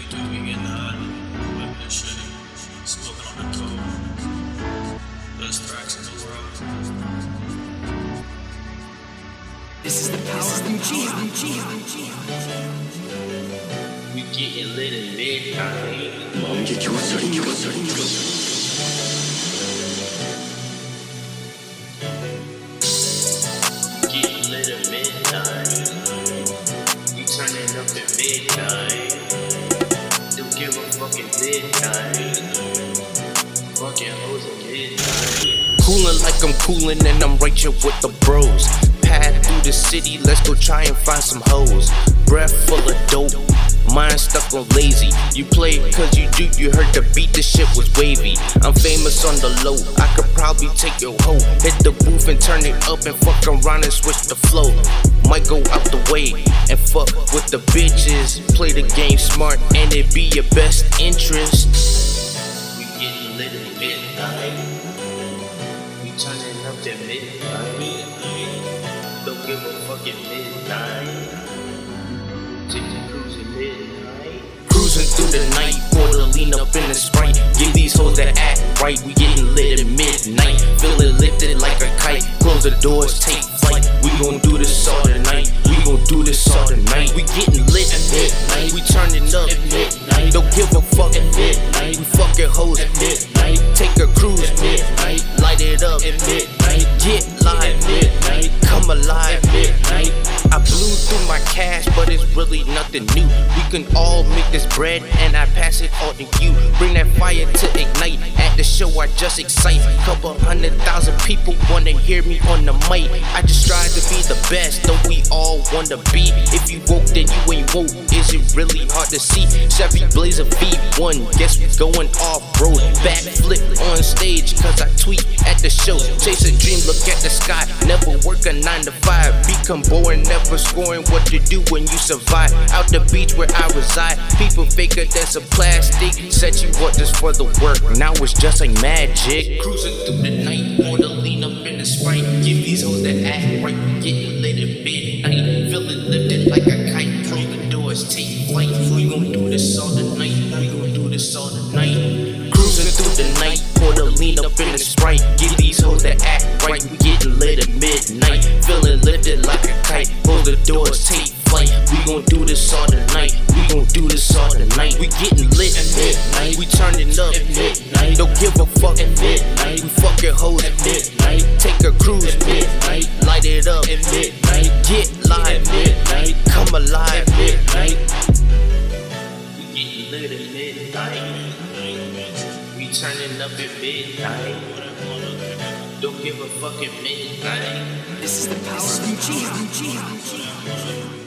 we do, we getting hot. Whip this shit. Smoking on the coke. Best tracks in the world. This is the power of UG. We getting lit in midnight. Getting lit at midnight. We turning up at midnight. At. Coolin' like I'm coolin' and I'm right here with the bros. Pad through the city, let's go try and find some hoes. Breath full of dope, mind stuck on lazy. You play cause you do, you heard the beat, the shit was wavy. I'm famous on the low, I could probably take your hoe. Hit the booth and turn it up and fuck around and switch the flow. Might go out the way and fuck with the bitches. Play the game smart and it be your best interest. We getting lit at midnight. We turning up to midnight. Don't give a fucking midnight. Through the night, pour lean up in the sprite. Give these hoes that act right. We getting lit at midnight. Feeling lifted like a kite. Close the doors, take flight. We gon' do this all the night. We gon' do this all the night. We getting lit at midnight. We turning up at midnight. Don't give a fuck at midnight. We fucking hoes at midnight. Take a cruise at midnight. Light it up at midnight. Get live at midnight. Come alive at midnight. I blew through my cash, but it's really nothing new. We can all make this bread, and I pass it all to you. Bring that fire to ignite. At the show, I just excite. Couple hundred thousand people wanna hear me on the mic. I just strive to be the best, though we all wanna be. If you woke, then you ain't woke. Is it really hard to see? Chevy Blazer V1, guess we going off road. Backflip on stage, cause I tweet at the show. Chase a dream, look at the sky. Never work a 9 to 5. Become boring, never scoring what to do when you survive. Out the beach where I reside, people faker than some plastic. Set you up just for the work, now it's just like magic. Cruising through the night, the lean up in the sprite. Give these hoes that act right, getting lit at midnight. Feeling lifted like a kite. Close the doors, take flight. We gon' do this all the night. We gon' do this all the night. Cruising through the night, the lean up in the sprite. Doors, take flight. We gon' do this all the night. We gon' do this all the night. We getting lit at midnight. We turning up at midnight. Don't give a fuck at midnight. We fucking hoes at midnight. Take a cruise at midnight. Light it up at midnight. Get live at midnight. Come alive at midnight. We getting lit at midnight. We turning up at midnight. Don't give a fuck at midnight. This is the power of UG.